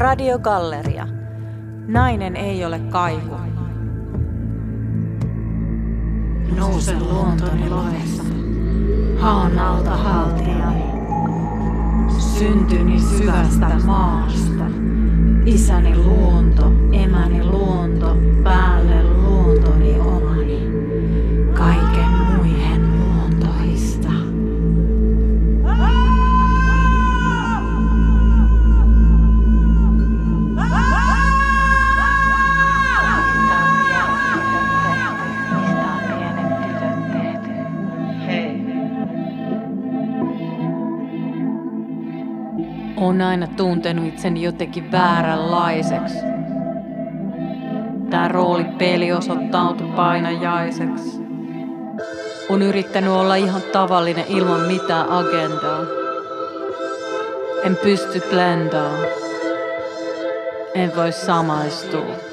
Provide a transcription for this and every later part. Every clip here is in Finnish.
Radiogalleria. Nainen ei ole kaiku. Nousen luontoni lohessa, haon alta haltiani. Syntyni syvästä maasta, isäni luonto, emäni luonto, On aina tuntenut itseni jotenkin vääränlaiseksi. Tää roolipeli osoittautui painajaiseksi. On yrittänyt olla ihan tavallinen ilman mitään agendaa. En pysty blendaa. En voi samaistua.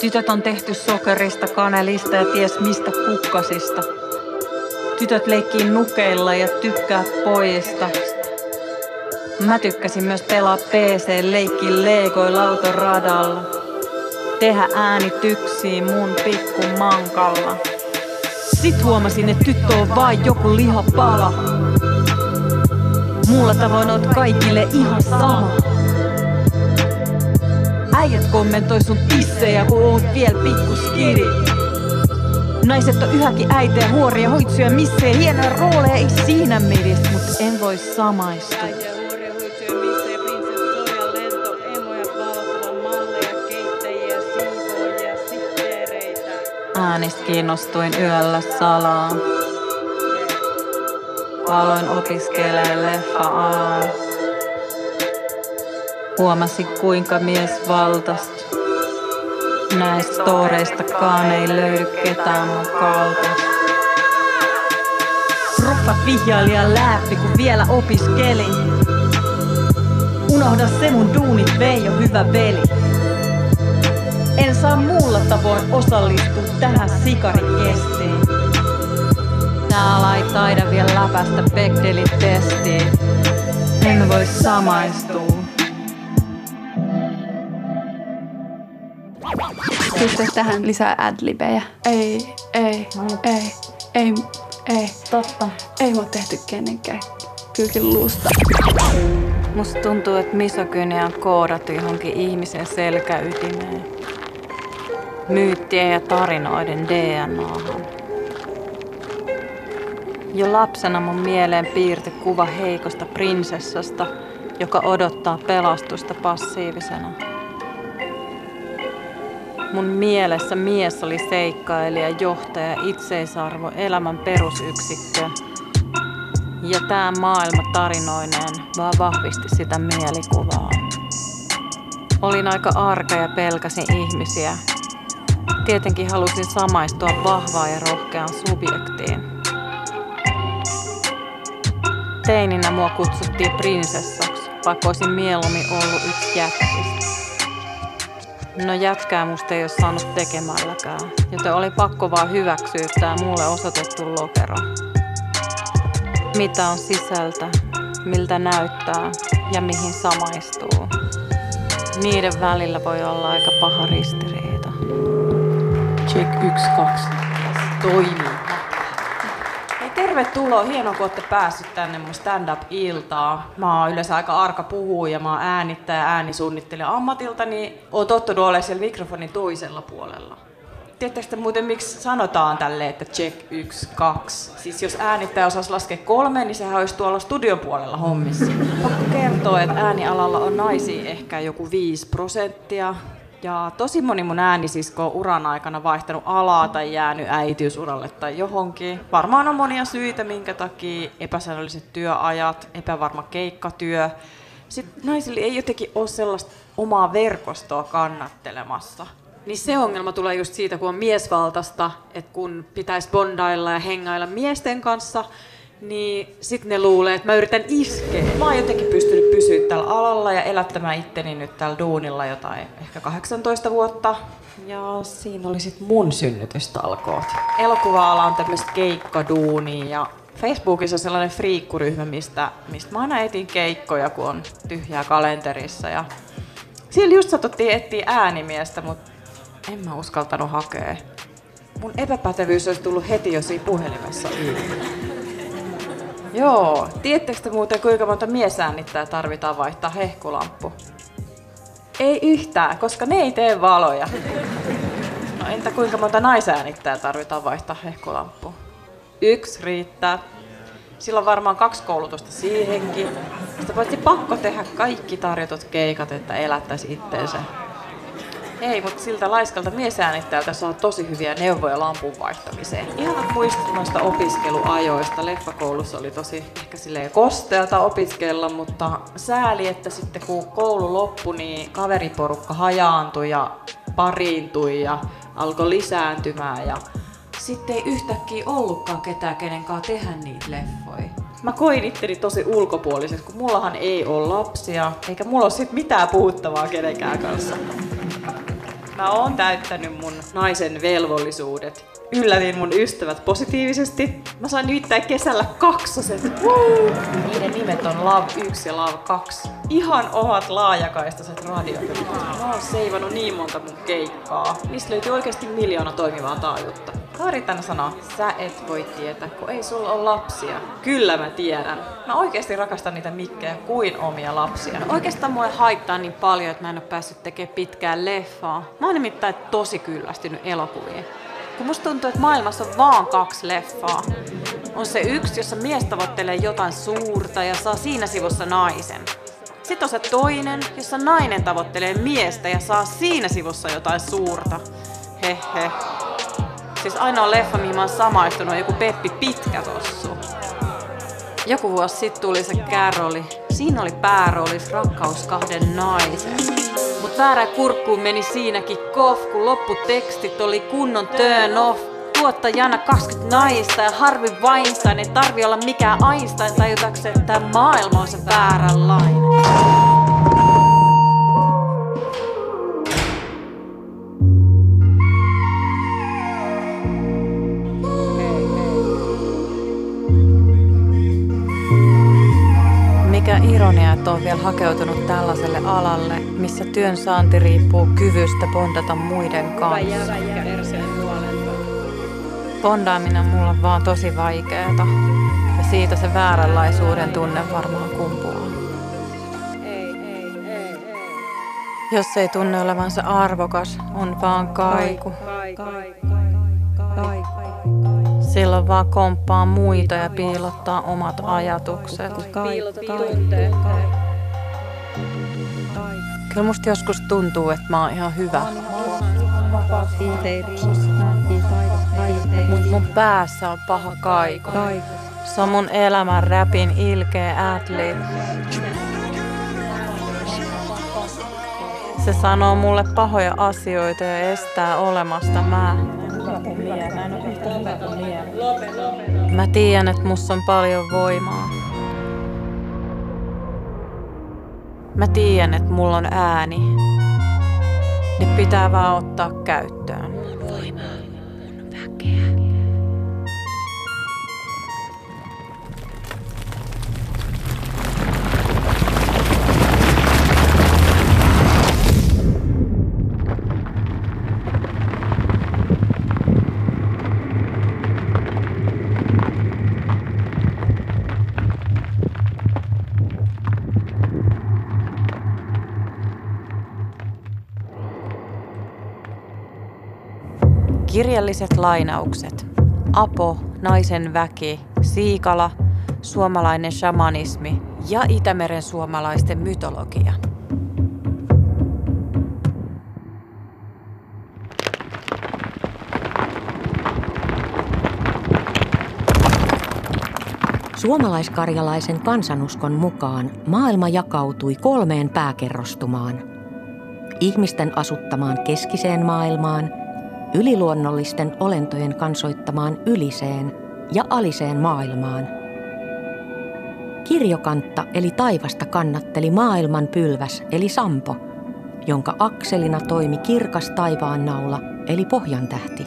Tytöt on tehty sokerista, kanelista ja ties mistä kukkasista. Tytöt leikkii nukeilla ja tykkää pojista. Mä tykkäsin myös pelaa PC, leikki legoilla autoradalla. Tehdä äänityksiä mun pikku mankalla. Sit huomasin, että tyttö on vain joku lihapala. Muulla tavoin oot kaikille ihan sama. Äijät kommentoi sun tissejä, kun oot vielä pikku skiri. Naiset on yhäkin äitejä, huoria, hoitsuja, missejä, hienoja rooleja, ei siinä midis, mut en voi samaistua. Äänistä kiinnostuin yöllä salaa. Aloin opiskelee leffa-alaa. Huomasin kuinka mies valtast. Näistä storeistakaan ei löydy ketään mun kaltaista. Ruppat vihjailija läppi, kun vielä opiskelin. Unohda se mun duunit, Veijo, hyvä veli. En saa muulla tavoin osallistua tähän sikarikestiin. Täällä ei taida vielä läpästä Bechdelin testiin. En voi samaistua. Pystyykö tähän lisää adlibejä? Ei, ei, ei, ei, ei. Totta. Ei mua tehty kenenkään kylkin luusta. Musta tuntuu, että misogynia on koodattu johonkin ihmisen selkäytimeen. Myyttien ja tarinoiden DNAhan. Jo lapsena mun mieleen piirtyi kuva heikosta prinsessasta, joka odottaa pelastusta passiivisena. Mun mielessä mies oli seikkailija, johtaja, itseisarvo, elämän perusyksikkö. Ja tämä maailma tarinoineen vaan vahvisti sitä mielikuvaa. Olin aika arka ja pelkäsin ihmisiä. Tietenkin halusin samaistua vahvaan ja rohkeaan subjektiin. Teininä mua kutsuttiin prinsessaksi, vaikka olisin mieluummin ollut yksi jätkistä. No jätkää musta ei ole saanut tekemälläkään, joten oli pakko vaan hyväksyä tää mulle osoitettu lokero. Mitä on sisältä, miltä näyttää ja mihin samaistuu. Niiden välillä voi olla aika paha ristiriita. Check 1, 2. Toimii. Tervetuloa. Hienoa, kun olette päässyt tänne mun stand-up-iltaan. Mä oon yleensä aika arka puhuja, mä oon äänittäjä, äänisuunnittelija ammatilta, niin oon tottunut olemaan siellä mikrofonin toisella puolella. Tiedättekö te muuten, miksi sanotaan tälle, että check 1, 2? Siis jos äänittäjä osaisi laskea kolme, niin sehän olisi tuolla studion puolella hommissa. Pakko kertoa, että äänialalla on naisia ehkä joku 5 prosenttia. Ja tosi moni mun äänisisko on uran aikana vaihtanut alaa tai jäänyt äitiysuralle tai johonkin. Varmaan on monia syitä, minkä takia epäsäännölliset työajat, epävarma keikkatyö. Sitten naisilla ei jotenkin ole sellaista omaa verkostoa kannattelemassa. Niin se ongelma tulee just siitä, kun on miesvaltaista, että kun pitäisi bondailla ja hengailla miesten kanssa, niin sitten ne luulee, että mä yritän iskeä. Mä oon jotenkin pystynyt pysyä tällä alalla ja elättämään itteni nyt tällä duunilla jotain ehkä 18 vuotta. Ja siinä oli sitten mun synnytystalkoot. Elokuva-ala on tämmöistä keikkaduunia ja Facebookissa on sellainen friikkuryhmä, mistä, mistä mä aina etin keikkoja, kun on tyhjää kalenterissa. Ja siellä just satuttiin etsiä äänimiestä, mutta en mä uskaltanut hakea. Mun epäpätevyys olisi tullut heti jo siinä puhelimessa yli. Joo, tiedättekö te muuten kuinka monta miesäänittää tarvitaan vaihtaa hehkulamppu? Ei yhtään, koska ne ei tee valoja. No entä kuinka monta naisäänittää tarvitaan vaihtaa hehkulamppu? Yksi riittää. Sillä on varmaan kaksi koulutusta siihenkin. Sitä paitsi pakko tehdä kaikki tarjotut keikat, että elättäisi itteensä. Ei, mutta siltä laiskalta miesäänittäjältä saa tosi hyviä neuvoja lampun vaihtamiseen. Ihan muistin noista opiskeluajoista. Leffakoulussa oli tosi ehkä silleen kosteata opiskella, mutta sääli, että sitten kun koulu loppui, niin kaveriporukka hajaantui ja pariintui ja alkoi lisääntymään ja sitten ei yhtäkkiä ollutkaan ketään, kenen kanssa tehdä niitä leffoja. Mä koin itteni tosi ulkopuoliseksi, kun mullahan ei ole lapsia, eikä mulla ole sit mitään puhuttavaa kenenkään kanssa. Mä oon täyttänyt mun naisen velvollisuudet. Yllätin mun ystävät positiivisesti. Mä sain nimittäin kesällä kaksoset. Woo! Niiden nimet on Love 1 ja Love 2. Ihan omat laajakaistaset radiot. Mä oon seivannut niin monta mun keikkaa. Niistä löytyy oikeasti miljoona toimivaa taajuutta. Kari tänä sanoo, sä et voi tietää, kun ei sulla ole lapsia. Kyllä mä tiedän. Mä oikeasti rakastan niitä mikkejä kuin omia lapsia. Oikeastaan mua haittaa niin paljon, että mä en ole päässyt tekemään pitkään leffaa. Mä oon nimittäin tosi kyllästynyt elokuviin. Kun musta tuntuu, että maailmassa on vaan kaksi leffaa. On se yksi, jossa mies tavoittelee jotain suurta ja saa siinä sivussa naisen. Sitten on se toinen, jossa nainen tavoittelee miestä ja saa siinä sivussa jotain suurta. Hehe. Siis ainoa leffa, mihin mä oon samaistunut, on joku Peppi Pitkä tossu. Joku vuosi sitten tuli se Caroli. Siinä oli pääroolis rakkaus kahden naisen. Mut väärä kurkkuun meni siinäkin kof, kun lopputekstit oli kunnon turn off. Tuottajana 20 naista ja Harvey Weinstein ei tarvi olla mikään Einstein tajutakseen, että tämä maailma on se vääränlainen. Ironia, että on vielä hakeutunut tällaiselle alalle, missä työn saanti riippuu kyvystä bondata muiden kanssa. Bondaaminen on mulle vaan tosi vaikeeta. Ja siitä se vääränlaisuuden tunne varmaan kumpuaa. Jos ei tunne olevansa arvokas, on vaan kaiku. Silloin vaan komppaa muita ja piilottaa omat ajatukset. Kyllä musta joskus tuntuu, että mä oon ihan hyvä. Mut mun päässä on paha kaiku. Se on mun elämän räpin ilkeä adlib. Se sanoo mulle pahoja asioita ja estää olemasta mä. Mä tiedän, että mussa on paljon voimaa. Mä tiedän, että mulla on ääni. Ne pitää vaan ottaa käyttöön. Kirjalliset lainaukset. Apo, naisen väki, siikala, suomalainen shamanismi ja Itämeren suomalaisten mytologia. Suomalaiskarjalaisen kansanuskon mukaan maailma jakautui kolmeen pääkerrostumaan. Ihmisten asuttamaan keskiseen maailmaan, yliluonnollisten olentojen kansoittamaan yliseen ja aliseen maailmaan. Kirjokantta eli taivasta kannatteli maailman pylväs eli Sampo, jonka akselina toimi kirkas taivaan naula eli pohjantähti.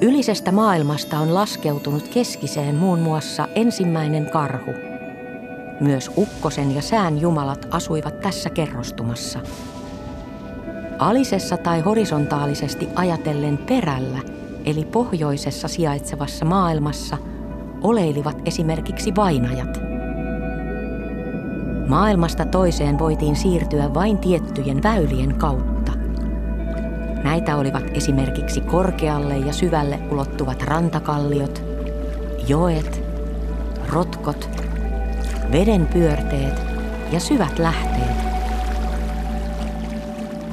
Ylisestä maailmasta on laskeutunut keskiseen muun muassa ensimmäinen karhu. Myös ukkosen ja sään jumalat asuivat tässä kerrostumassa. Alisessa tai horisontaalisesti ajatellen perällä, eli pohjoisessa sijaitsevassa maailmassa, oleilivat esimerkiksi vainajat. Maailmasta toiseen voitiin siirtyä vain tiettyjen väylien kautta. Näitä olivat esimerkiksi korkealle ja syvälle ulottuvat rantakalliot, joet, rotkot, veden pyörteet ja syvät lähteet.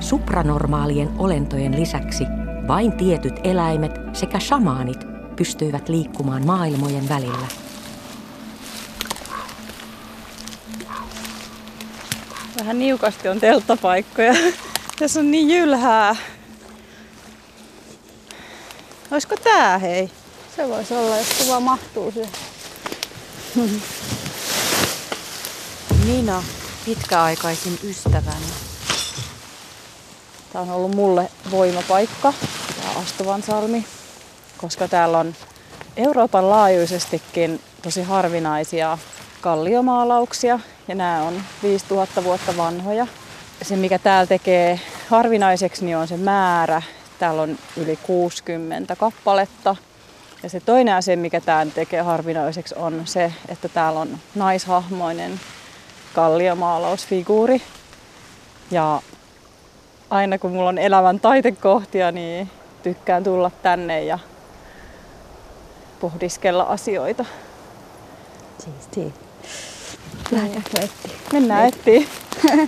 Supranormaalien olentojen lisäksi vain tietyt eläimet sekä shamaanit pystyivät liikkumaan maailmojen välillä. Vähän niukasti on telttapaikkoja. Tässä on niin jylhää. Olisiko tää hei? Se voisi olla, jos kuva mahtuu siihen. Nina, pitkäaikaisin ystäväni. Tämä on ollut mulle voimapaikka, tämä Astuvan salmi, koska täällä on Euroopan laajuisestikin tosi harvinaisia kalliomaalauksia ja nämä on 5000 vuotta vanhoja. Se mikä täällä tekee harvinaiseksi niin on se määrä. Täällä on yli 60 kappaletta. Ja se toinen asia, mikä tämän tekee harvinaiseksi, on se, että täällä on naishahmoinen kalliomaalausfiguuri. Ja aina kun mulla on elämän taitekohtia, niin tykkään tulla tänne ja pohdiskella asioita. Siistiä. Lähdetäänkö etsiä? Mennään etsiä.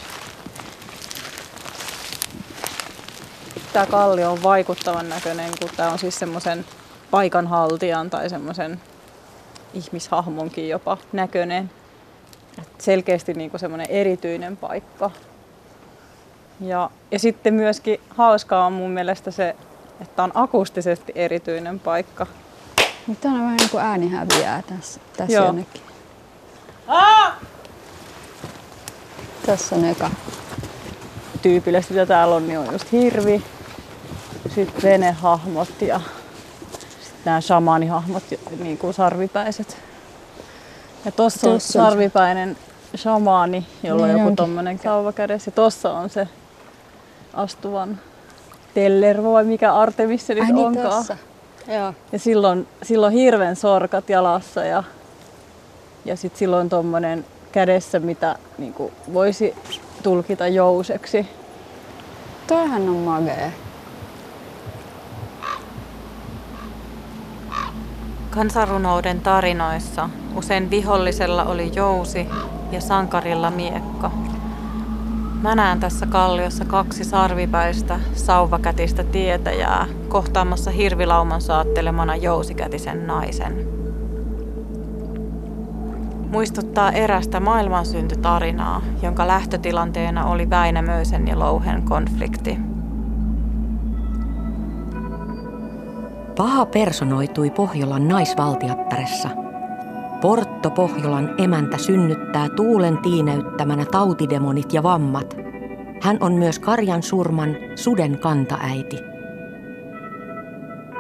Tämä kallio on vaikuttavan näköinen, kun tämä on siis semmoisen paikanhaltijan tai semmoisen ihmishahmonkin jopa näköinen. Selkeästi niinku semmoinen erityinen paikka. Ja, ja sitten myöskin hauskaa on mun mielestä se, että on akustisesti erityinen paikka. Nyt on vähän niin kuin ääni häviää tässä, tässä Joo. jonnekin. Tässä on eka. Tyypillisesti mitä täällä on, niin on just hirvi, sitten venehahmot ja sitten nämä shamaanihahmot, niin kuin sarvipäiset. Ja tossa on on sarvipäinen shamaani, jolla on Niin joku onkin. tommonen sauva kädessä. Ja tossa on se astuvan tellervo vai mikä Artemis se nyt Ai niin onkaan. tossa. Joo. Ja silloin, silloin hirven sorkat jalassa ja, ja sitten silloin tuommoinen kädessä, mitä niin kuin voisi tulkita jouseksi. Toihan on magee. Kansanrunouden tarinoissa usein vihollisella oli jousi ja sankarilla miekka. Mä näen tässä kalliossa kaksi sarvipäistä, sauvakätistä tietäjää kohtaamassa hirvilauman saattelemana jousikätisen naisen. Muistuttaa erästä maailmansyntytarinaa, jonka lähtötilanteena oli Väinämöisen ja Louhen konflikti. Paha personoitui Pohjolan naisvaltiattaressa. Portto Pohjolan emäntä synnyttää tuulen tiineyttämänä tautidemonit ja vammat. Hän on myös karjan surman suden kantaäiti.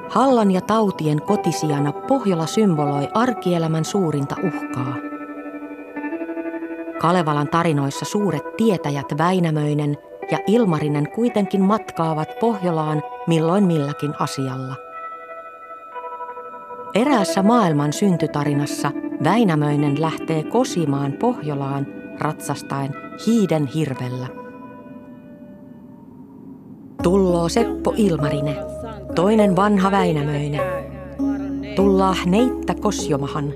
Hallan ja tautien kotisijana Pohjola symboloi arkielämän suurinta uhkaa. Kalevalan tarinoissa suuret tietäjät Väinämöinen ja Ilmarinen kuitenkin matkaavat Pohjolaan milloin milläkin asialla. Eräässä maailman syntytarinassa Väinämöinen lähtee kosimaan Pohjolaan ratsastaen hiiden hirvellä. Tulloo Seppo Ilmarine, toinen vanha Väinämöinen. Tullaa neittä Kosjomahan,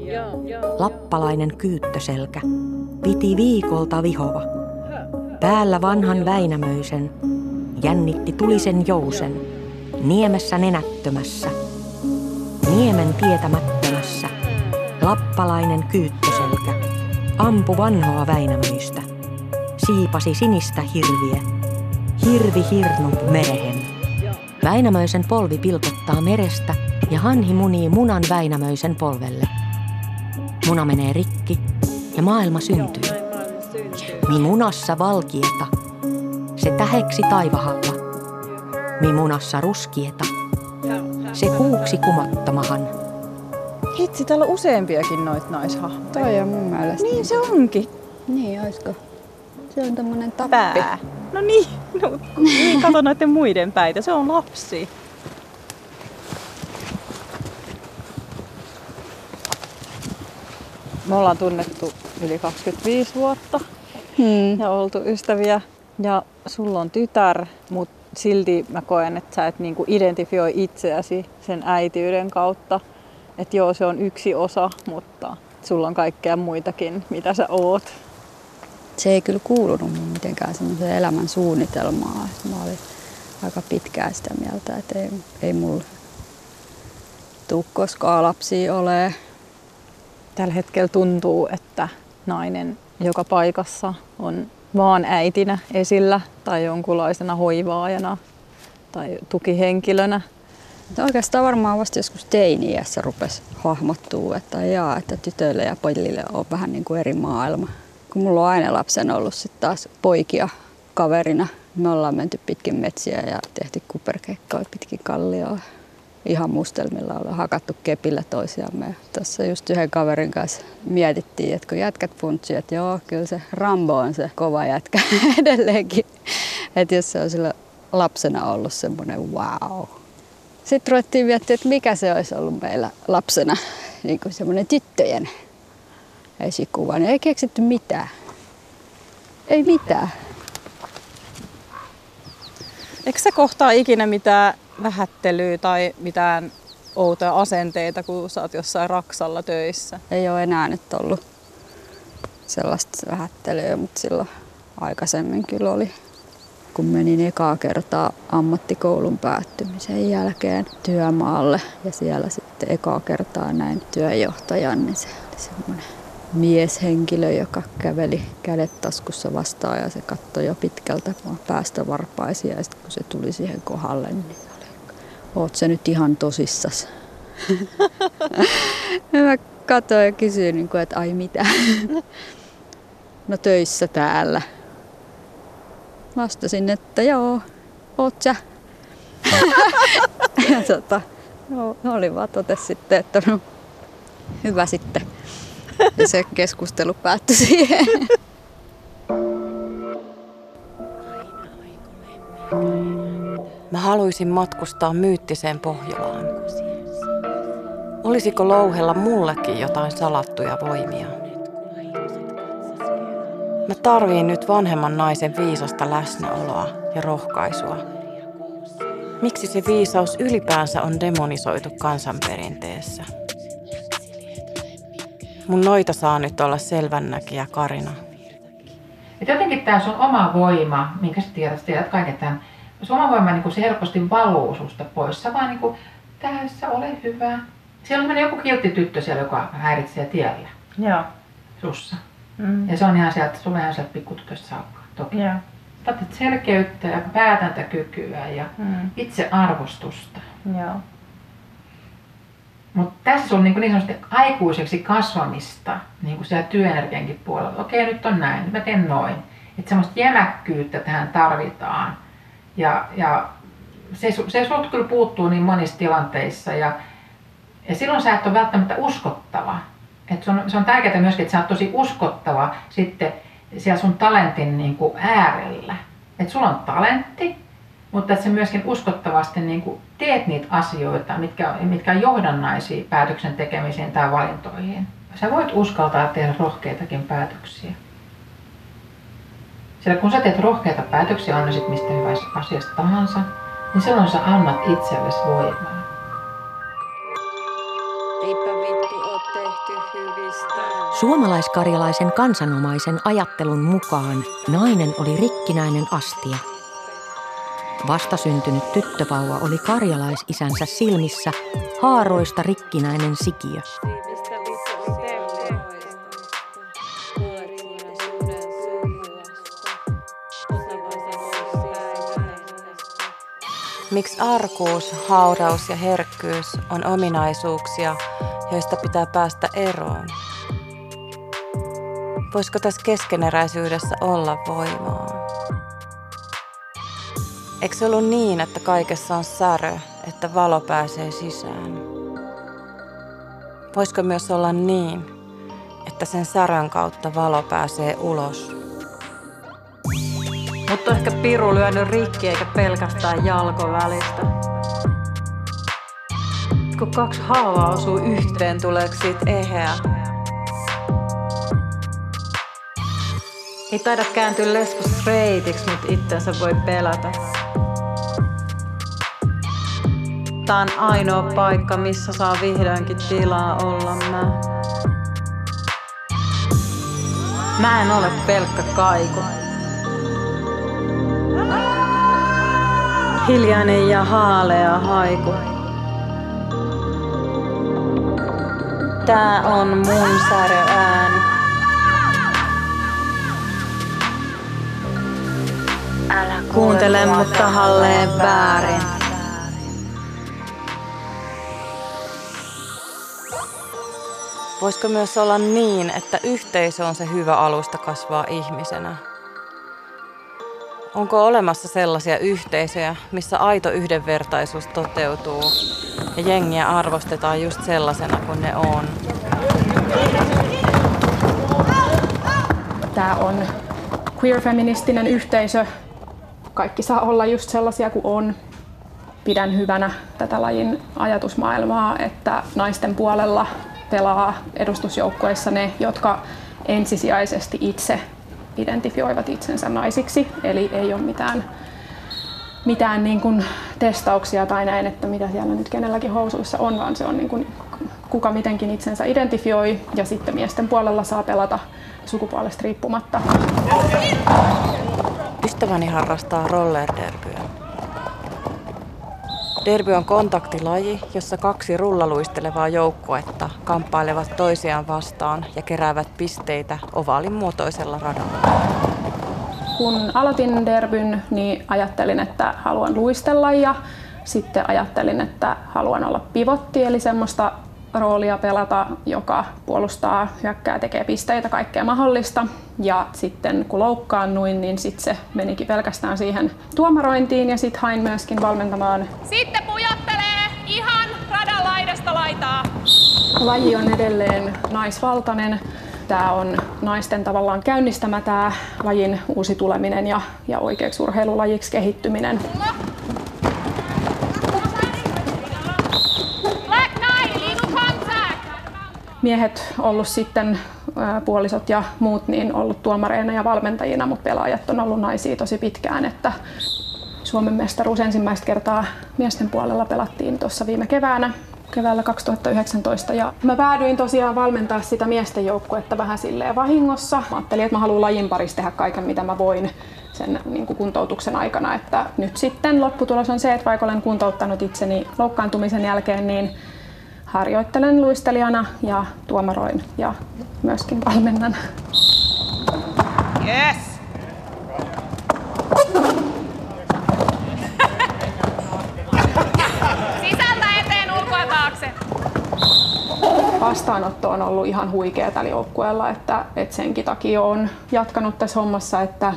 lappalainen kyyttöselkä. Piti viikolta vihova. Päällä vanhan Väinämöisen, jännitti tulisen jousen, niemessä nenättömässä, niemen tietämättömässä, lappalainen kyyttöselkä, ampu vanhoa Väinämöistä, siipasi sinistä hirviä, hirvi hirnu merehen. Väinämöisen polvi pilkottaa merestä ja hanhi munii munan Väinämöisen polvelle. Muna menee rikki ja maailma syntyy. Mi munassa valkieta, se täheksi taivahalla. Mi munassa ruskieta, se kuuksi kumottamahan. Hitsi, täällä on useampiakin noita naishahmoja. Toi on mun mielestä. Niin se onkin. Niin, oisko? Se on tämmönen tappi. Pää. No niin, no, niin kato noiden muiden päitä. Se on lapsi. Me ollaan tunnettu yli 25 vuotta Hmm. ja oltu ystäviä. Ja sulla on tytär, mutta silti mä koen, että sä et niinku identifioi itseäsi sen äitiyden kautta. Että joo, se on yksi osa, mutta sulla on kaikkea muitakin, mitä sä oot. Se ei kyllä kuulunut mun mitenkään semmoiseen elämän suunnitelmaan. Mä olin aika pitkään sitä mieltä, että ei, ei mulla tuu koskaan lapsia ole. Tällä hetkellä tuntuu, että nainen joka paikassa on vaan äitinä esillä tai jonkunlaisena hoivaajana tai tukihenkilönä. Oikeastaan varmaan vasta joskus teini-iässä rupesi hahmottua, että jaa, että tytöille ja pojille on vähän niin kuin eri maailma. Kun mulla on aina lapsen ollut sitten taas poikia kaverina, me ollaan menty pitkin metsiä ja tehty kuperkeikkoja pitkin kallioa. Ihan mustelmilla ollaan hakattu kepillä toisiamme. Tässä just yhden kaverin kanssa mietittiin, että kun jätkät funtsii, että joo, kyllä se Rambo on se kova jätkä edelleenkin. Että jos se on sillä lapsena ollut semmoinen wow. Sitten ruvettiin miettimään, että mikä se olisi ollut meillä lapsena, niin kuin semmoinen tyttöjen esikuva. Niin ei keksitty mitään. Ei mitään. Eikö se kohtaa ikinä mitään vähättelyä tai mitään outoja asenteita, kun sä oot jossain Raksalla töissä? Ei ole enää nyt ollut sellaista vähättelyä, mutta silloin aikaisemmin kyllä oli. Kun menin ekaa kertaa ammattikoulun päättymisen jälkeen työmaalle ja siellä sitten ekaa kertaa näin työjohtajan, niin se oli semmoinen mieshenkilö, joka käveli kädet taskussa vastaan ja se katsoi jo pitkältä päästä varpaisia ja sitten kun se tuli siihen kohdalle, niin oli, oot se nyt ihan tosissas. mä katsoin ja kysyin, niin että ai mitä. no töissä täällä. Vastasin, että joo, oot sä. ja tota, no, oli vaan totes sitten, että no, hyvä sitten. Ja se keskustelu päättyi siihen. Mä haluaisin matkustaa myyttiseen Pohjolaan. Olisiko louhella mullekin jotain salattuja voimia? Mä tarviin nyt vanhemman naisen viisasta läsnäoloa ja rohkaisua. Miksi se viisaus ylipäänsä on demonisoitu kansanperinteessä? Mun noita saa nyt olla selvännäkijä Karina. Et jotenkin tämä sun oma voima, minkä sä tiedät, sä tiedät kaiken tämän, sun oma voima niin se helposti valuu susta pois. Sä vaan niin kuin, tässä ole hyvä. Siellä on joku kiltti tyttö siellä, joka häiritsee tiellä Joo. sussa. Mm. Ja se on ihan sieltä, on ihan sieltä pikkutytöstä saakka. Toki. Joo. Tarvitset selkeyttä ja päätäntäkykyä ja Mm. itsearvostusta. Joo. Mutta tässä on niin, niin sanotusti aikuiseksi kasvamista niin kuin siellä työenergiankin puolella. Okei, nyt on näin, nyt mä teen noin. Että semmoista jämäkkyyttä tähän tarvitaan. Ja, ja se, se sulta kyllä puuttuu niin monissa tilanteissa. Ja, ja silloin sä et ole välttämättä uskottava. Et se, on, se on tärkeää myöskin, että sä oot tosi uskottava sitten siellä sun talentin niin kuin äärellä. Että sulla on talentti, mutta että sä myöskin uskottavasti niin kuin teet niitä asioita, mitkä, mitkä on johdannaisia päätöksen tekemiseen tai valintoihin. Sä voit uskaltaa tehdä rohkeitakin päätöksiä. Sillä kun sä teet rohkeita päätöksiä, on ne sitten mistä hyvästä asiasta tahansa, niin silloin sä annat itsellesi voimaa. Suomalaiskarjalaisen kansanomaisen ajattelun mukaan nainen oli rikkinäinen astia. Vastasyntynyt tyttövauva oli karjalaisisänsä silmissä haaroista rikkinäinen sikiö. Miksi arkuus, hauraus ja herkkyys on ominaisuuksia, joista pitää päästä eroon? Voisiko tässä keskeneräisyydessä olla voimaa? Eikö se ollut niin, että kaikessa on särö, että valo pääsee sisään? Voisiko myös olla niin, että sen särön kautta valo pääsee ulos? Mutta ehkä piru lyönyt rikki eikä pelkästään jalko välistä. Kun kaksi haavaa osuu yhteen, tuleeko siitä eheä? Ei taida kääntyä lesku streitiksi, mutta itsensä voi pelätä. Tää on ainoa paikka, missä saa vihdoinkin tilaa olla mä. Mä en ole pelkkä kaiku. Hiljainen ja haalea haiku. Tää on mun säröääni. Älä kuuntele mut tahalleen väärin. Voisiko myös olla niin, että yhteisö on se hyvä alusta kasvaa ihmisenä? Onko olemassa sellaisia yhteisöjä, missä aito yhdenvertaisuus toteutuu ja jengiä arvostetaan just sellaisena kuin ne on? Tämä on queer-feministinen yhteisö. Kaikki saa olla just sellaisia kuin on. Pidän hyvänä tätä lajin ajatusmaailmaa, että naisten puolella pelaa edustusjoukkueissa ne, jotka ensisijaisesti itse identifioivat itsensä naisiksi. Eli ei ole mitään, mitään niin kuin testauksia tai näin, että mitä siellä nyt kenelläkin housuissa on, vaan se on niin kuin kuka mitenkin itsensä identifioi ja sitten miesten puolella saa pelata sukupuolesta riippumatta. Ystäväni harrastaa rollerderbyä. Derby on kontaktilaji, jossa kaksi rullaluistelevaa joukkuetta kamppailevat toisiaan vastaan ja keräävät pisteitä ovaalin muotoisella radalla. Kun aloitin derbyn, niin ajattelin, että haluan luistella ja sitten ajattelin, että haluan olla pivotti, eli semmoista roolia pelata, joka puolustaa, hyökkää, tekee pisteitä, kaikkea mahdollista. Ja sitten kun loukkaannuin, niin sitten se menikin pelkästään siihen tuomarointiin ja sitten hain myöskin valmentamaan. Sitten pujottelee ihan radan laidasta laitaa. Laji on edelleen naisvaltainen. Tämä on naisten tavallaan käynnistämä tämä lajin uusi tuleminen ja, ja oikeaksi urheilulajiksi kehittyminen. Miehet ollut sitten puolisot ja muut niin ollut tuomareina ja valmentajina, mutta pelaajat on ollut naisia tosi pitkään, että Suomen mestaruus ensimmäistä kertaa miesten puolella pelattiin tuossa viime keväänä keväällä 2019 ja mä päädyin tosiaan valmentaa sitä miesten joukkuetta vähän silleen vahingossa. Mä ajattelin, että mä haluan lajin parissa tehdä kaiken mitä mä voin sen niin kuin kuntoutuksen aikana, että nyt sitten lopputulos on se, että vaikka olen kuntouttanut itseni loukkaantumisen jälkeen, niin harjoittelen luistelijana ja tuomaroin ja myöskin valmennan. Yes! Sisältä eteen, ulkoa taakse. Vastaanotto on ollut ihan huikea tällä joukkueella, että, että senkin takia on jatkanut tässä hommassa, että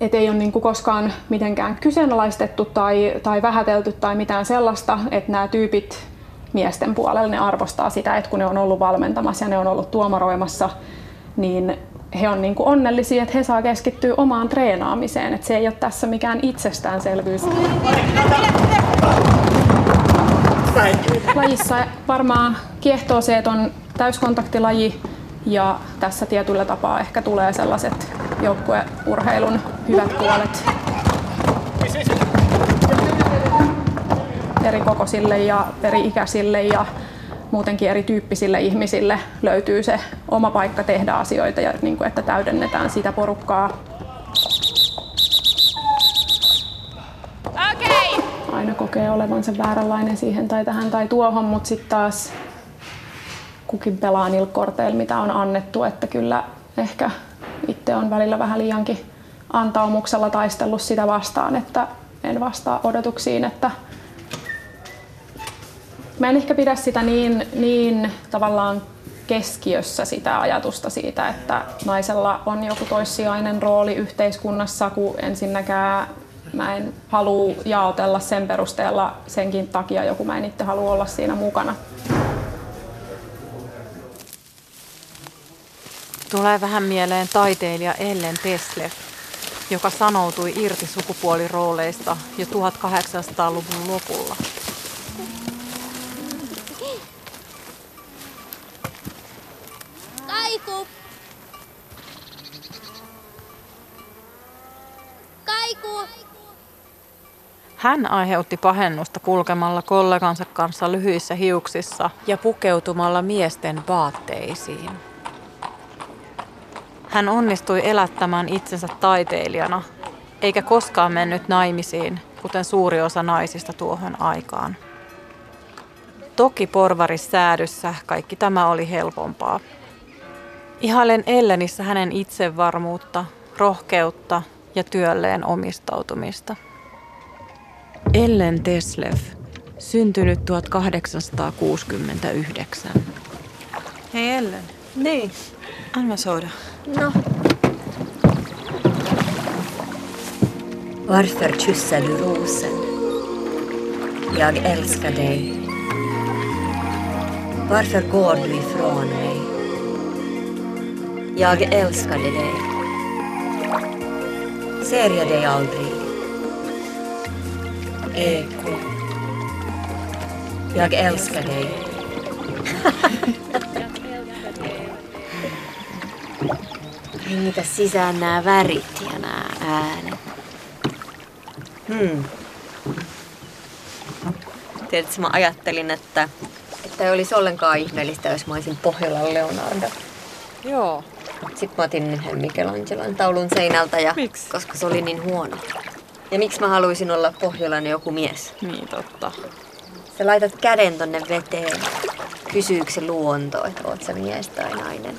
et ei ole niin kuin koskaan mitenkään kyseenalaistettu tai, tai vähätelty tai mitään sellaista, että nämä tyypit miesten puolella ne arvostaa sitä, että kun ne on ollut valmentamassa ja ne on ollut tuomaroimassa, niin he on niin kuin onnellisia, että he saa keskittyä omaan treenaamiseen. Että se ei ole tässä mikään itsestäänselvyys. Lajissa varmaan kiehtoo se, että on täyskontaktilaji ja tässä tietyllä tapaa ehkä tulee sellaiset joukkueurheilun hyvät puolet eri kokoisille ja eri ikäisille ja muutenkin erityyppisille ihmisille löytyy se oma paikka tehdä asioita ja niin kuin, että täydennetään sitä porukkaa. Okay. Aina kokee olevansa vääränlainen siihen tai tähän tai tuohon, mutta sitten taas kukin pelaa niillä korteilla, mitä on annettu, että kyllä ehkä itse on välillä vähän liiankin antaumuksella taistellut sitä vastaan, että en vastaa odotuksiin, että mä en ehkä pidä sitä niin, niin tavallaan keskiössä sitä ajatusta siitä, että naisella on joku toissijainen rooli yhteiskunnassa, kun ensinnäkään mä en halua jaotella sen perusteella senkin takia, joku mä en itse halua olla siinä mukana. Tulee vähän mieleen taiteilija Ellen Tesleff, joka sanoutui irti sukupuolirooleista jo 1800-luvun lopulla. Kaiku! Kaiku! Hän aiheutti pahennusta kulkemalla kollegansa kanssa lyhyissä hiuksissa ja pukeutumalla miesten vaatteisiin. Hän onnistui elättämään itsensä taiteilijana, eikä koskaan mennyt naimisiin, kuten suuri osa naisista tuohon aikaan. Toki porvarissäädyssä kaikki tämä oli helpompaa. Ihailen Ellenissä hänen itsevarmuutta, rohkeutta ja työlleen omistautumista. Ellen Teslev, syntynyt 1869. Hei Ellen. Niin. Anna soda. No. Varför kysser du rosen? Jag älskar dig. Varför går du ifrån mig? Jag älskade dig. Ser jag dig aldrig? Eko. Jag älskar dig. Hengitä sisään nämä värit ja nämä äänet. Hmm. Tiedätkö, mä ajattelin, että, että ei olisi ollenkaan ihmeellistä, jos mä olisin Pohjolan Leonardo. Joo. Sitten mä otin yhden Michelangelon taulun seinältä, ja, Miksi? koska se oli niin huono. Ja miksi mä haluaisin olla Pohjolan joku mies? Niin totta. Sä laitat käden tonne veteen. Kysyykö se luonto, että oot sä mies tai nainen?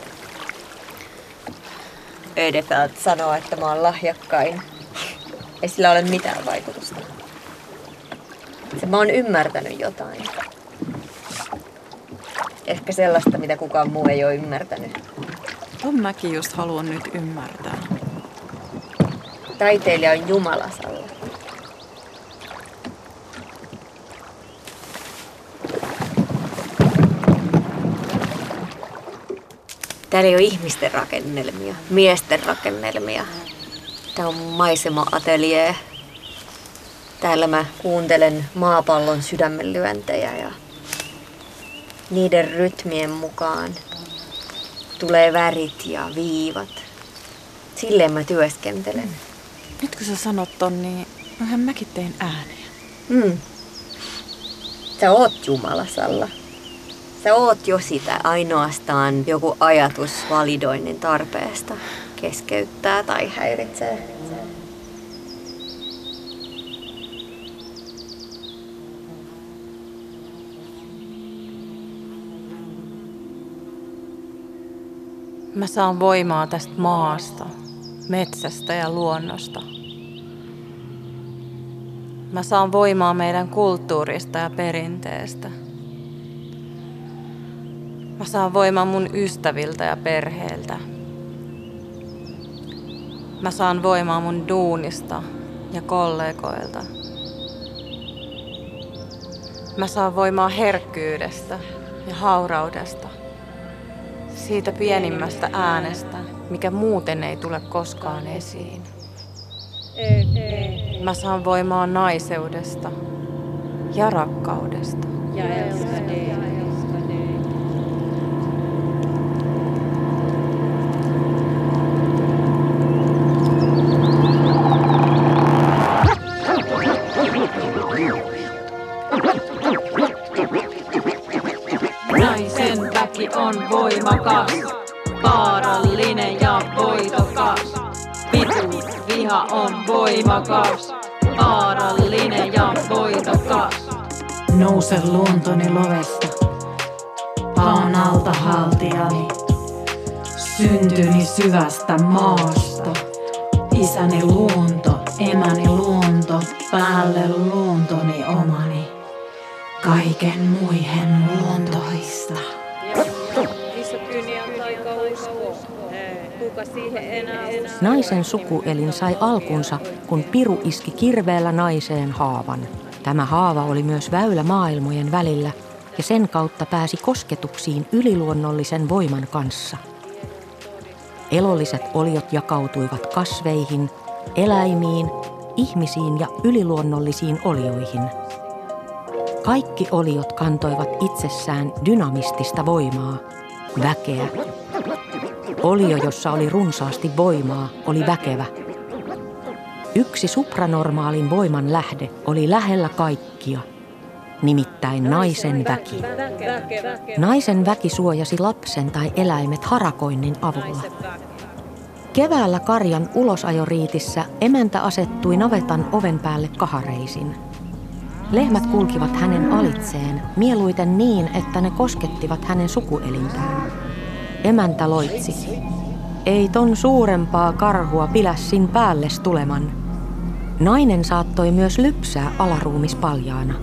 Ödefeld sanoo, että mä oon lahjakkain. Ei sillä ole mitään vaikutusta. Se mä oon ymmärtänyt jotain. Ehkä sellaista, mitä kukaan muu ei ole ymmärtänyt. Ton mäkin just haluan nyt ymmärtää. Taiteilija on jumalasalla. Täällä ei ole ihmisten rakennelmia, miesten rakennelmia. Tää on maisema-ateljee. Täällä mä kuuntelen maapallon sydämenlyöntejä ja niiden rytmien mukaan tulee värit ja viivat. Silleen mä työskentelen. Nyt kun sä sanot ton, niin mähän mäkin tein ääniä. Mm. Sä oot Jumalasalla. Sä oot jo sitä ainoastaan joku ajatus validoinnin tarpeesta keskeyttää tai häiritsee. Mä saan voimaa tästä maasta, metsästä ja luonnosta. Mä saan voimaa meidän kulttuurista ja perinteestä. Mä saan voimaa mun ystäviltä ja perheeltä. Mä saan voimaa mun duunista ja kollegoilta. Mä saan voimaa herkkyydestä ja hauraudesta. Siitä pienimmästä äänestä, mikä muuten ei tule koskaan esiin. Mä saan voimaa naiseudesta ja rakkaudesta. Ja voimakas, vaarallinen ja voitokas. Nouse luontoni lovesta, paan alta haltiani. Syntyni syvästä maasta, isäni luonto, emäni luonto, päälle luontoni omani. Kaiken muihin luontoista. Naisen sukuelin sai alkunsa, kun Piru iski kirveellä naiseen haavan. Tämä haava oli myös väylä maailmojen välillä ja sen kautta pääsi kosketuksiin yliluonnollisen voiman kanssa. Elolliset oliot jakautuivat kasveihin, eläimiin, ihmisiin ja yliluonnollisiin olioihin. Kaikki oliot kantoivat itsessään dynamistista voimaa, väkeä. Olio, jossa oli runsaasti voimaa, oli väkevä. Yksi supranormaalin voiman lähde oli lähellä kaikkia, nimittäin naisen väki. Naisen väki suojasi lapsen tai eläimet harakoinnin avulla. Keväällä karjan ulosajoriitissä emäntä asettui navetan oven päälle kahareisin. Lehmät kulkivat hänen alitseen, mieluiten niin, että ne koskettivat hänen sukuelintään. Emäntä loitsi. Ei ton suurempaa karhua pilässin päälles tuleman. Nainen saattoi myös lypsää alaruumispaljaana.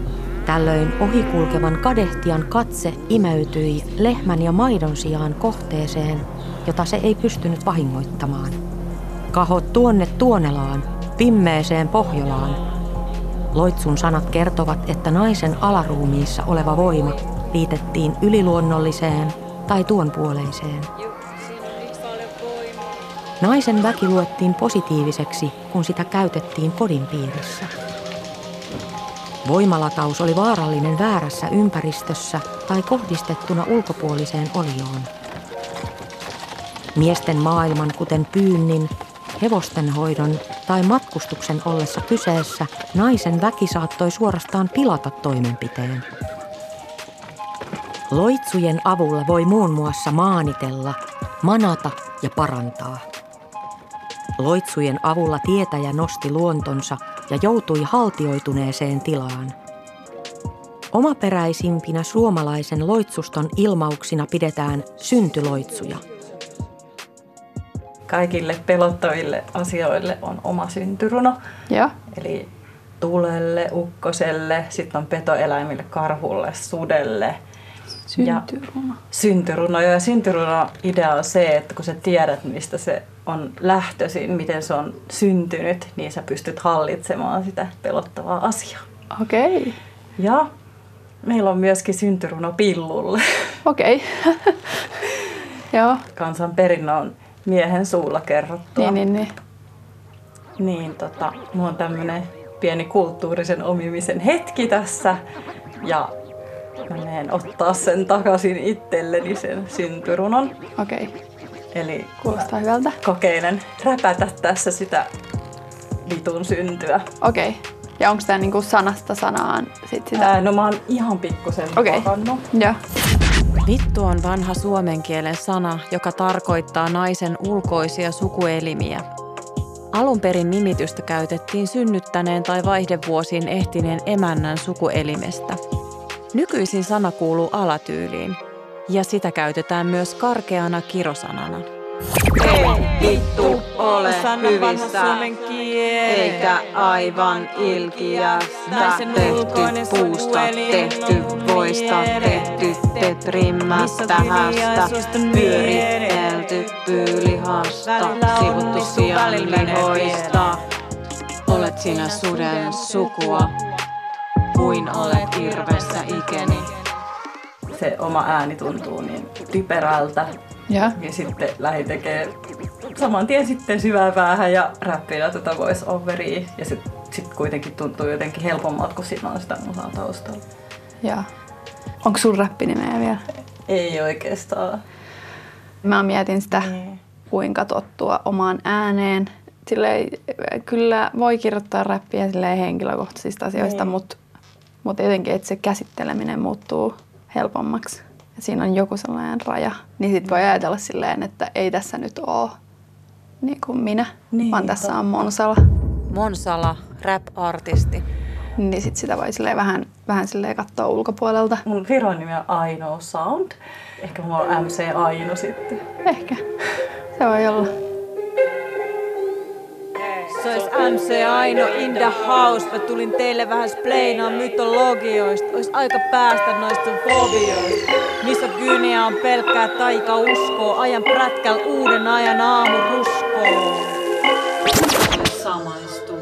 Tällöin ohikulkevan kadehtian katse imeytyi lehmän ja maidon sijaan kohteeseen, jota se ei pystynyt vahingoittamaan. Kahot tuonne Tuonelaan, pimmeeseen Pohjolaan. Loitsun sanat kertovat, että naisen alaruumiissa oleva voima liitettiin yliluonnolliseen tai tuon puoleiseen. Naisen väki luettiin positiiviseksi, kun sitä käytettiin kodin piirissä. Voimalataus oli vaarallinen väärässä ympäristössä tai kohdistettuna ulkopuoliseen olioon. Miesten maailman, kuten pyynnin, hevostenhoidon tai matkustuksen ollessa kyseessä, naisen väki saattoi suorastaan pilata toimenpiteen. Loitsujen avulla voi muun muassa maanitella, manata ja parantaa. Loitsujen avulla tietäjä nosti luontonsa ja joutui haltioituneeseen tilaan. Omaperäisimpinä suomalaisen loitsuston ilmauksina pidetään syntyloitsuja. Kaikille pelottaville asioille on oma syntyruno. Joo. Eli tulelle, ukkoselle, sitten on petoeläimille, karhulle, sudelle. Syntyruno. Ja syntyruno. Ja syntyruno idea on se, että kun sä tiedät, mistä se on lähtöisin, miten se on syntynyt, niin sä pystyt hallitsemaan sitä pelottavaa asiaa. Okei. Okay. Ja meillä on myöskin syntyruno pillulle. Okei. Okay. Joo. Kansan perinnö on miehen suulla kerrottua. Niin, niin, niin. Niin, tota, mulla on tämmönen pieni kulttuurisen omimisen hetki tässä. Ja mä menen ottaa sen takaisin itselleni sen syntyrunon. Okei. Okay. Eli Kuulostaa hyvältä. kokeilen räpätä tässä sitä vitun syntyä. Okei. Okay. Ja onko tämä niinku sanasta sanaan sit sitä? Ää, no mä oon ihan pikkusen Okei. okay. Joo. Vittu on vanha suomen kielen sana, joka tarkoittaa naisen ulkoisia sukuelimiä. Alun perin nimitystä käytettiin synnyttäneen tai vaihdevuosiin ehtineen emännän sukuelimestä. Nykyisin sana kuuluu alatyyliin, ja sitä käytetään myös karkeana kirosanana. Ei vittu ole hyvissä, eikä aivan ilkiästä. Tehty puusta, tehty voista, tehty tetrimmästä hästä. Pyöritelty pyylihasta, sivuttu sian lihoista. Olet sinä suden sukua, kuin olet irvessä ikeni. Se oma ääni tuntuu niin typerältä. Ja. Ja sitten lähdin tekee saman tien sitten syvää päähän ja räppinä tätä voice overia. Ja sitten sit kuitenkin tuntuu jotenkin helpommalta, kun siinä on sitä musaa taustalla. Joo. Onko sun räppinimeä vielä? Ei oikeastaan. Mä mietin sitä, kuinka tottua omaan ääneen. Silleen, kyllä voi kirjoittaa räppiä silleen henkilökohtaisista asioista, Niin. mutta mut jotenkin, että se käsitteleminen muuttuu helpommaksi. Ja siinä on joku sellainen raja. Niin sit voi ajatella silleen, että ei tässä nyt ole niin kuin minä, Niin, vaan tässä on. Monsala. Monsala, rap-artisti. Niin sit sitä voi silleen vähän, vähän silleen katsoa ulkopuolelta. Mun viron nimi on Aino Sound. Ehkä mulla on MC Aino sitten. Ehkä. Se voi olla. Se olisi MC Aino in the house. Mä tulin teille vähän spleinaan mytologioista. Ois aika päästä noista fobioista. Missä kyyniä on pelkkää taika uskoo. Ajan prätkäl uuden ajan aamu ruskoo. Samaistuu.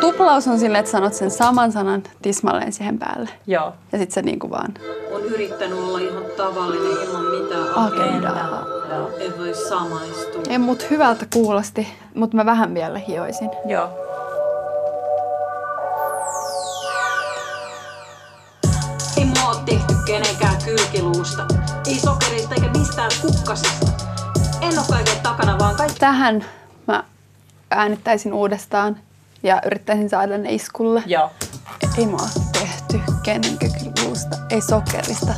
Tuplaus on silleen, että sanot sen saman sanan tismalleen siihen päälle. Joo. Ja sitten se niinku vaan On yrittänyt olla ihan tavallinen ilman mitään agendaa. Ei voi samaistua. Ei, mut hyvältä kuulosti, mutta mä vähän vielä hioisin. Joo. Ei mua oo tehty kenenkään kylkiluusta. Ei sokerista eikä mistään kukkasista. En oo kaiken takana, vaan kaikki Tähän mä äänittäisin uudestaan ja yrittäisin saada ne iskulle. Joo. Ei mua oo tehty kenenkään luusta, ei sokerista,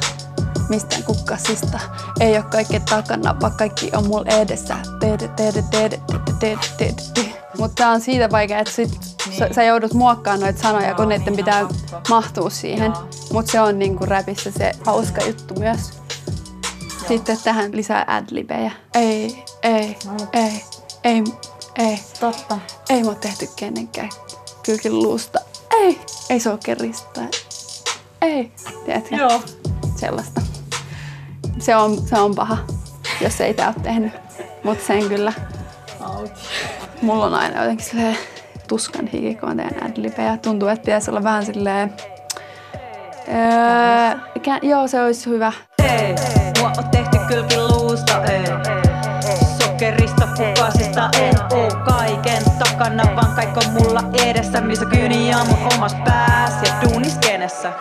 mistään kukkasista. Ei oo kaiken takana, vaan kaikki on mulla edessä. Teede, teede, teede, teede, teede, teede, teede. Mutta tää on siitä vaikea, että sit sä, sä joudut muokkaamaan noita sanoja, kun niiden pitää mahtua siihen. Mutta se on niinku räpissä se hauska juttu myös. Sitten tähän lisää adlibejä. Ei, ei, ei, ei, ei. Totta. Ei oo tehty kenenkään kylkiluusta. Ei, ei sokerista. Ei, tiedätkö? Joo. Sellaista. Se on, se on paha, jos ei tää oo tehnyt. Mut sen kyllä. Mulla on aina jotenkin silleen tuskan hiki, kun teen adlibejä. Tuntuu, että pitäisi olla vähän silleen... Öö, joo, se olisi hyvä. Ei, mua on tehty kylkiluusta, ei. Sokerista, kukasista en oo kaiken takana, vaan kaikki on mulla edessä, missä kyni on mun omas pääs ja duuniskenessä.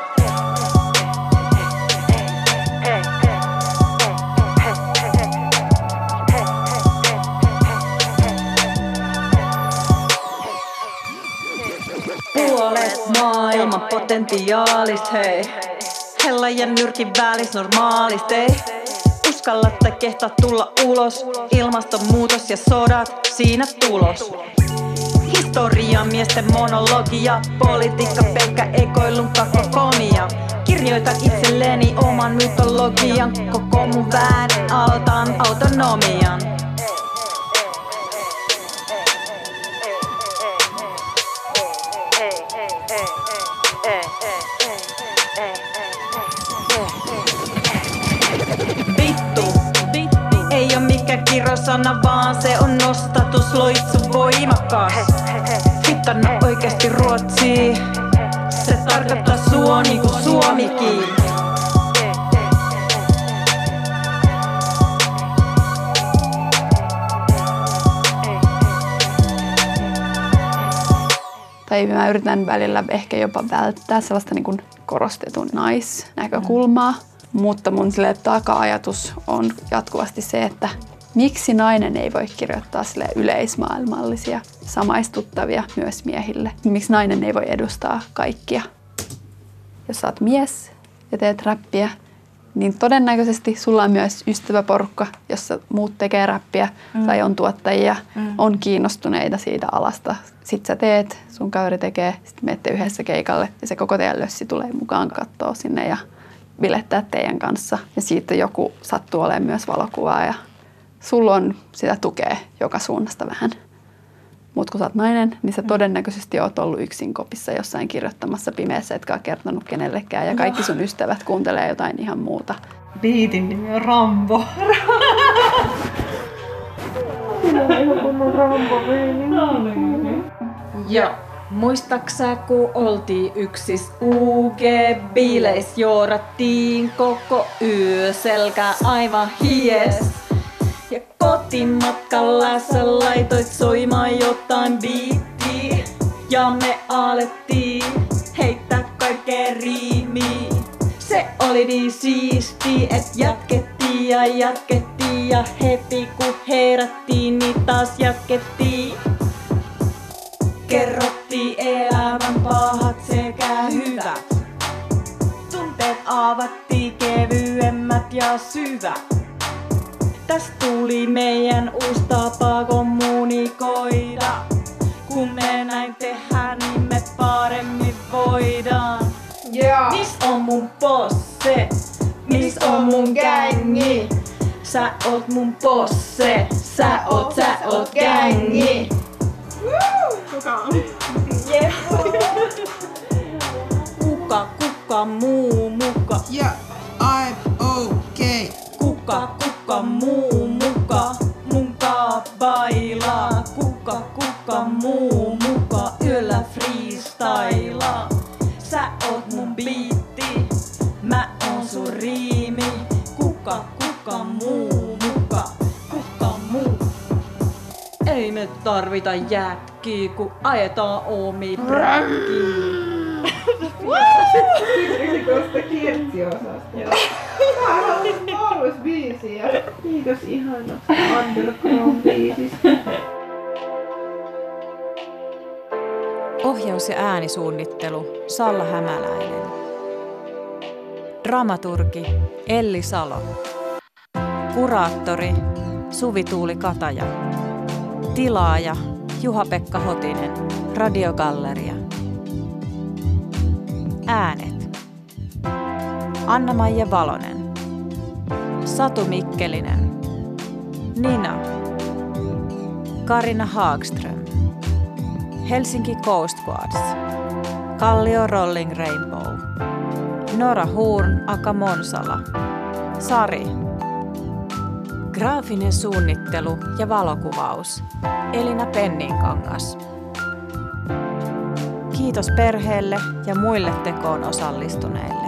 Puolet maailman potentiaalista, hei. Hella ja nyrkin välis normaalist, ei. Uskalla tai kehtaa tulla ulos. Ilmastonmuutos ja sodat, siinä tulos. Historia, miesten monologia, politiikka, pelkkä ekoilun kakokomia. Kirjoitan itselleni oman mytologian, koko mun väen altaan autonomian. Vittu, ei kirosana, vaan se on nostatus, loitsu voimakas. Hittanna oikeesti ruotsi, se tarkoittaa suoni kuin suomikin. Tai mä yritän välillä ehkä jopa välttää sellaista niin korostetun naisnäkökulmaa. Mutta mun sille taka-ajatus on jatkuvasti se, että miksi nainen ei voi kirjoittaa sille yleismaailmallisia, samaistuttavia myös miehille. Miksi nainen ei voi edustaa kaikkia. Jos sä oot mies ja teet räppiä, niin todennäköisesti sulla on myös ystäväporukka, jossa muut tekee räppiä mm. tai on tuottajia, mm. on kiinnostuneita siitä alasta. Sitten sä teet, sun kaveri tekee, sitten menette yhdessä keikalle ja se koko teidän lössi tulee mukaan katsoa sinne ja bilettää teidän kanssa. Ja siitä joku sattuu olemaan myös valokuvaa ja sulla on sitä tukea joka suunnasta vähän. Mutta kun sä oot nainen, niin sä todennäköisesti oot ollut yksin kopissa jossain kirjoittamassa pimeässä, etkä ole kertonut kenellekään. Ja kaikki sun ystävät kuuntelee jotain ihan muuta. Biitin nimi on Rambo. Joo. Muistaksä, kun oltiin yksis UG-bileis, joorattiin koko yö, selkä aivan hies. Ja kotimatkalla sä laitoit soimaan jotain biittiä, ja me alettiin heittää kaikkea riimiä. Se oli niin siisti, et jatkettiin ja jatkettiin ja heti kun herättiin, niin taas jatkettiin. Kerrottiin elämän pahat sekä hyvät. Tunteet avattiin kevyemmät ja syvät. Tästä tuli meidän uusi tapa kommunikoida. Kun me näin tehdään, niin me paremmin voidaan. Yeah. Mis on mun posse? Mis on mun gängi? Sä oot mun posse. Sä oot, sä oot gängi. Kuka on? Kuka, kuka muu muka? Ja I'm okay. Kuka, kuka muu muka, munka bailaa. Kuka, kuka muu muka, yöllä freestylaa. Sä oot mun biitti, mä oon sun riimi. Kuka, kuka muu muka, kuka muu. Ei me tarvita jätkiä, kun ajetaan omi bräkkiä. Tuosta kirtsiosasta. Ja kiitos ihanasta underground-biisistä. Ohjaus ja äänisuunnittelu Salla Hämäläinen. Dramaturgi Elli Salo. Kuraattori Suvi Tuuli Kataja. Tilaaja Juha-Pekka Hotinen. Radiogalleria. Äänet. Anna-Maija Valonen. Satu Mikkelinen. Nina. Karina Haagström. Helsinki Coast Guards. Kallio Rolling Rainbow. Nora Horn Aka Monsala. Sari. Graafinen suunnittelu ja valokuvaus. Elina Penninkangas. Kiitos perheelle ja muille tekoon osallistuneille.